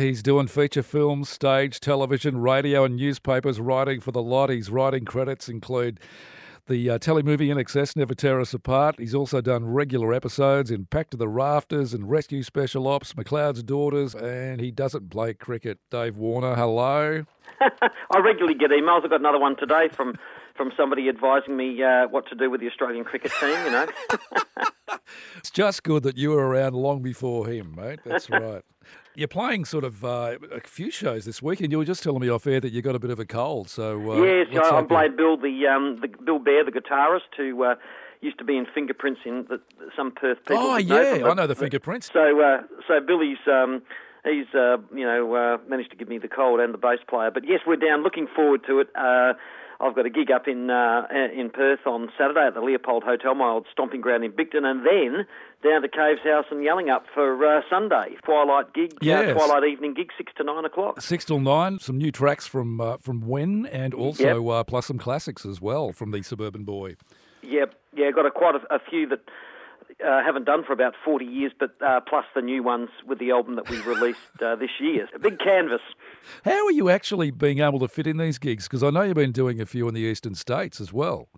He's doing feature films, stage, television, radio, and newspapers, writing for the lot. His writing credits include the uh, telemovie In Excess, Never Tear Us Apart. He's also done regular episodes in Packed to the Rafters and Rescue Special Ops, McLeod's Daughters, and he doesn't play cricket. Dave Warner, hello. I regularly get emails. I've got another one today from from somebody advising me uh, what to do with the Australian cricket team. You know, it's just good that you were around long before him, mate. That's right. You're playing sort of uh, a few shows this week, and you were just telling me off air that you got a bit of a cold. So uh, yes, I, I played Bill the um, the Bill Bear, the guitarist, who uh, used to be in Fingerprints in the, some Perth people. Oh yeah, know, I know the Fingerprints. So uh, so Billy's. Um, he's uh, you know uh, managed to give me the cold and the bass player. But yes, we're down. Looking forward to it. Uh, I've got a gig up in uh, in Perth on Saturday at the Leopold Hotel, my old stomping ground in Bicton, and then down to Caves House and Yallingup for uh, Sunday twilight gig, uh, yes. uh, twilight evening gig, six to nine o'clock. Six till nine. Some new tracks from uh, from When, and also yep. Uh, plus some classics as well from the Suburban Boy. Yep, yeah, got a, quite a, a few that uh, haven't done for about 40 years, but uh, plus the new ones with the album that we released uh, this year. A big canvas. How are you actually being able to fit in these gigs? Because I know you've been doing a few in the eastern states as well.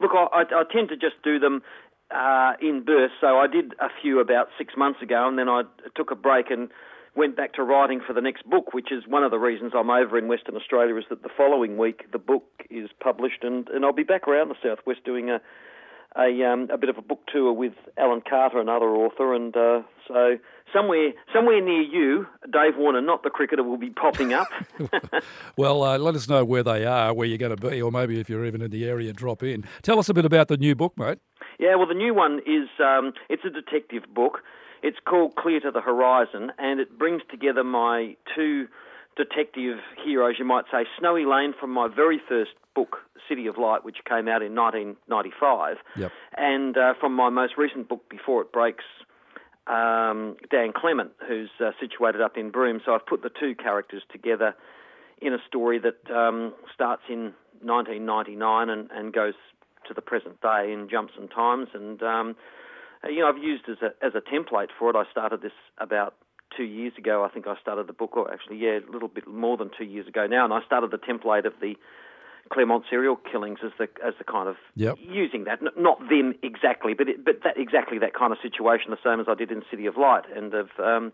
Look, I, I, tend to just do them uh, in bursts. So I did a few about six months ago, and then I took a break and went back to writing for the next book, which is one of the reasons I'm over in Western Australia. Is that the following week the book is published, and, and I'll be back around the southwest doing a a, um, a bit of a book tour with Alan Carter, another author, and uh, so somewhere somewhere near you, Dave Warner, not the cricketer, will be popping up. well, uh, let us know where they are, where you're going to be, or maybe if you're even in the area, drop in. Tell us a bit about the new book, mate. Yeah, well, the new one is um, it's a detective book. It's called Clear to the Horizon, and it brings together my two detective heroes, you might say, Snowy Lane from my very first book, City of Light, which came out in 1995, yep. and uh, from my most recent book, Before It Breaks, um, Dan Clement, who's uh, situated up in Broome. So I've put the two characters together in a story that um, starts in 1999 and, and goes to the present day in jumps and times. And um, you know, I've used as a as a template for it. I started this about two years ago. I think I started the book, or actually, yeah, a little bit more than two years ago now. And I started the template of the Claremont serial killings as the as the kind of yep. using that, not them exactly, but it, but that exactly that kind of situation, the same as I did in City of Light, and have um,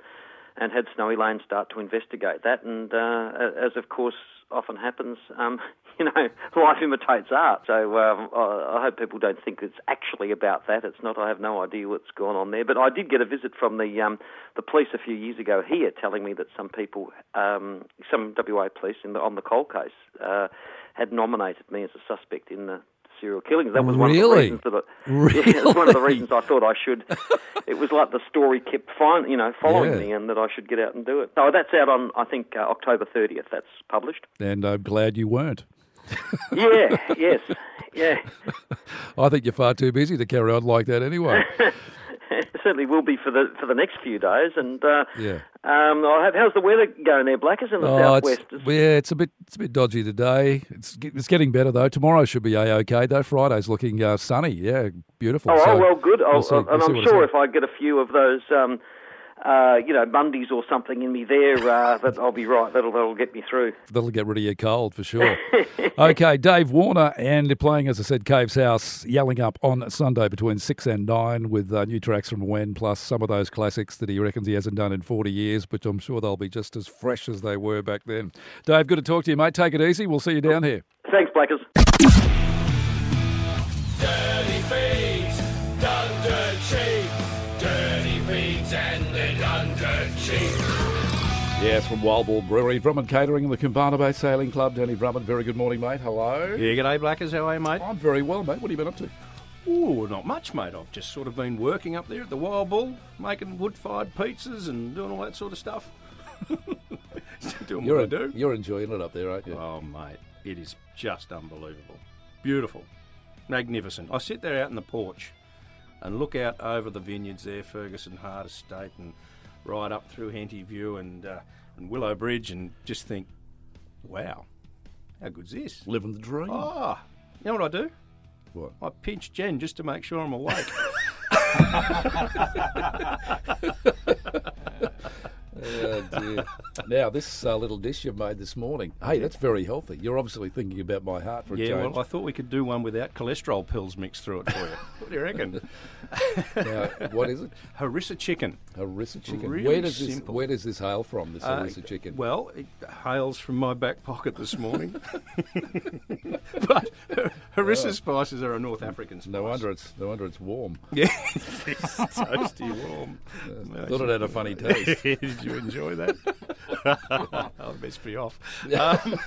and had Snowy Lane start to investigate that, and uh, as of course often happens, um, you know, life imitates art. So um, I, I hope people don't think it's actually about that. It's not. I have no idea what's gone on there. But I did get a visit from the um, the police a few years ago here, telling me that some people, um, some WA police in the, on the cold case, uh, had nominated me as a suspect in the serial killings. That was really? one of the reasons that I, really? yeah, was one of the reasons I thought I should. it was like the story kept fine, you know, following yeah. me, and that I should get out and do it. So that's out on I think uh, October 30th. That's published. And I'm glad you weren't. yeah. Yes. Yeah. I think you're far too busy to carry on like that anyway. certainly will be for the for the next few days. And uh, yeah, um, I have, how's the weather going there, Blackers, in the oh, southwest? It's, yeah, it's a bit it's a bit dodgy today. It's it's getting better though. Tomorrow should be a okay though. Friday's looking uh, sunny. Yeah, beautiful. Oh, so well, good. We'll see, and we'll I'm sure if I get a few of those. Um, uh, you know, Mondays or something in me there, uh, that I'll be right. That'll that'll get me through. That'll get rid of your cold for sure. okay, Dave Warner, and they're playing, as I said, Caves House, Yallingup on Sunday between six and nine with uh, new tracks from When, plus some of those classics that he reckons he hasn't done in forty years, but I'm sure they'll be just as fresh as they were back then. Dave, good to talk to you, mate. Take it easy. We'll see you down here. Thanks, Blackers. Yes, from Wild Bull Brewery, Drummond Catering and the Koombana Bay Sailing Club. Danny Drummond, very good morning, mate. Hello. Yeah, g'day, Blackers. How are you, mate? I'm very well, mate. What have you been up to? Oh, not much, mate. I've just sort of been working up there at the Wild Bull, making wood-fired pizzas and doing all that sort of stuff. doing you're what I do. You're enjoying it up there, aren't you? Oh, mate, it is just unbelievable. Beautiful. Magnificent. I sit there out in the porch and look out over the vineyards there, Ferguson Hart Estate and right up through Henty View and, uh, and Willow Bridge and just think, wow, how good's this? Living the dream. Oh, you know what I do? What? I pinch Jen just to make sure I'm awake. Oh, dear. now, this uh, little dish you've made this morning, hey, that's very healthy. You're obviously thinking about my heart for a Yeah, change. well, I thought we could do one without cholesterol pills mixed through it for you. what do you reckon? now, what is it? Harissa chicken. Harissa chicken. Really where does this simple. Where does this hail from? This Uh, harissa chicken. Well, it hails from my back pocket this morning. but harissa spices are a North African spice. no wonder it's no wonder it's warm. Yeah, it's toasty warm. Thought it had a funny taste. Did you enjoy that? I'll best be off. Um,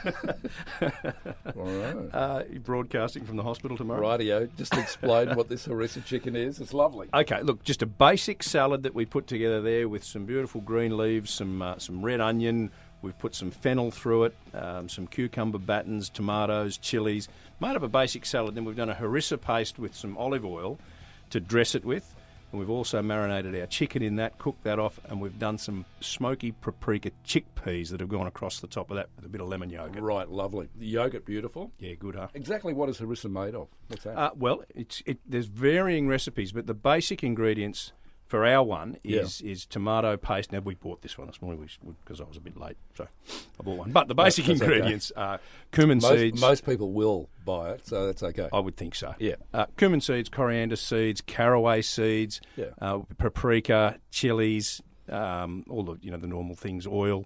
All right. uh, broadcasting from the hospital tomorrow? Radio. Just explain what this harissa chicken is. It's lovely. Okay, look, just a basic salad that we put together there with some beautiful green leaves, some uh, some red onion. We've put some fennel through it, um, some cucumber battens, tomatoes, chilies. Made up a basic salad. Then we've done a harissa paste with some olive oil to dress it with. And we've also marinated our chicken in that, cooked that off, and we've done some smoky paprika chickpeas that have gone across the top of that with a bit of lemon yogurt. Right, lovely. The yogurt, beautiful. Yeah, good, huh? Exactly what is harissa made of? What's that? Uh, well, it's it, there's varying recipes, but the basic ingredients for our one Yeah. is is tomato paste. Now we bought this one this morning because I was a bit late, so I bought one. But the basic that's okay. ingredients are cumin most, seeds. most people will buy it, so that's okay. I would think so. Yeah. Uh, cumin seeds, coriander seeds, caraway seeds, Yeah. uh, paprika, chilies, um, all the you know the normal things, oil.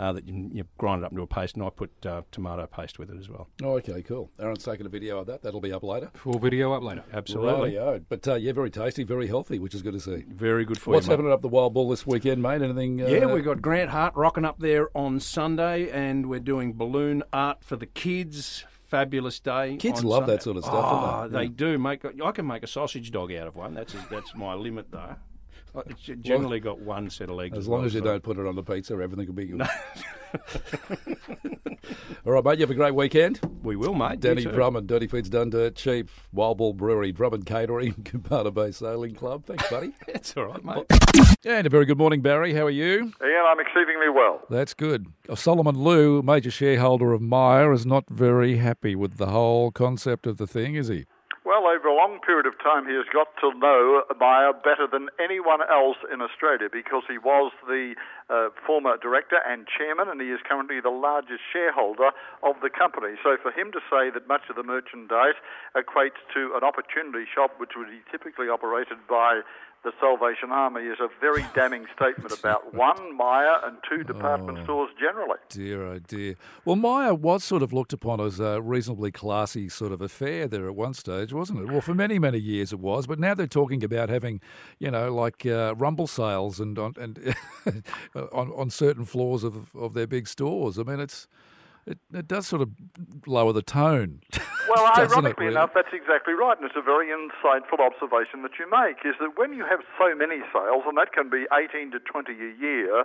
Uh, that you, you grind it up into a paste, and I put uh, tomato paste with it as well. Oh, okay, cool. Aaron's taking a video of that. That'll be up later. Full video up later. Absolutely, Rightio. But uh, yeah, very tasty, very healthy, which is good to see. very good for What's you. mate. happening up the Wild Bull this weekend, mate? Anything? Uh, Yeah, we've got Grant Hart rocking up there on Sunday, and we're doing balloon art for the kids. Fabulous day. Kids love Sunday. that sort of stuff, Oh, don't they? they do. Make I can make a sausage dog out of one. That's that's my limit though. It's generally got one set of legs. As as long well, as you so- don't put it on the pizza, everything will be good. All right, mate. You have a great weekend. we will, mate. You Danny. Drummond, Dirty Feeds Done Dirt Cheap, Wild Bull Brewery, Drummond Catering, Koombana Bay Sailing Club. Thanks, buddy. It's all right, mate. and a very good morning, Barry. How are you? Ian, I'm exceedingly well. That's good. Uh, Solomon Lew, major shareholder of Myer, is not very happy with the whole concept of the thing, is he? Well, over a long period of time, he has got to know Myer better than anyone else in Australia because he was the uh, former director and chairman, and he is currently the largest shareholder of the company. So, for him to say that much of the merchandise equates to an opportunity shop, which would be typically operated by the Salvation Army, is a very damning statement about one, Myer, and two department stores generally. Dear, oh dear. Well, Myer was sort of looked upon as a reasonably classy sort of affair there at one stage, wasn't it? Well, for many, many years it was, but now they're talking about having, you know, like uh, rumble sales and on and on, on certain floors of, of their big stores. I mean, it's it, it does sort of lower the tone. Well, ironically really? enough, that's exactly right, and it's a very insightful observation that you make. Is that when you have so many sales, and that can be 18 to 20 a year,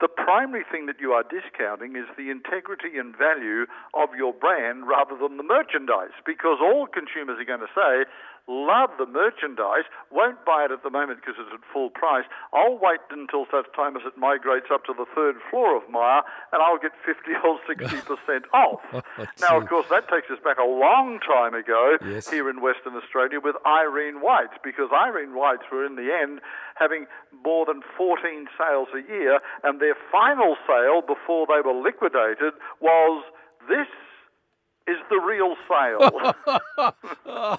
the primary thing that you are discounting is the integrity and value of your brand rather than the merchandise, because all consumers are going to say, love the merchandise, won't buy it at the moment because it's at full price. I'll wait until such time as it migrates up to the third floor of Myer, and I'll get 50 or 60% off. now, of course, that takes us back a long time ago Yes. here in Western Australia with Irene Whites, because Irene Whites were in the end having more than 14 sales a year, and their final sale before they were liquidated was this is the real sale.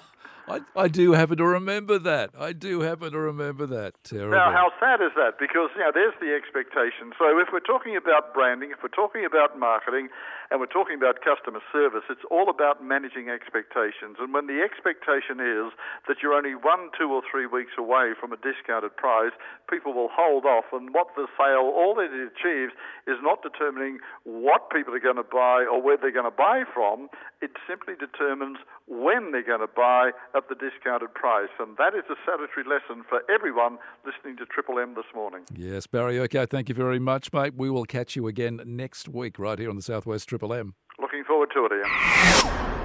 I, I do happen to remember that. I do happen to remember that. Terrible. Now, how sad is that? Because you know, there's the expectation. So, if we're talking about branding, if we're talking about marketing, and we're talking about customer service, it's all about managing expectations. And when the expectation is that you're only one, two, or three weeks away from a discounted price, people will hold off. And what the sale, all it achieves, is not determining what people are going to buy or where they're going to buy from. It simply determines when they're going to buy at the discounted price. And that is a salutary lesson for everyone listening to Triple M this morning. Yes, Barry. Okay, thank you very much, mate. We will catch you again next week right here on the Southwest Triple M. Looking forward to it, Ian.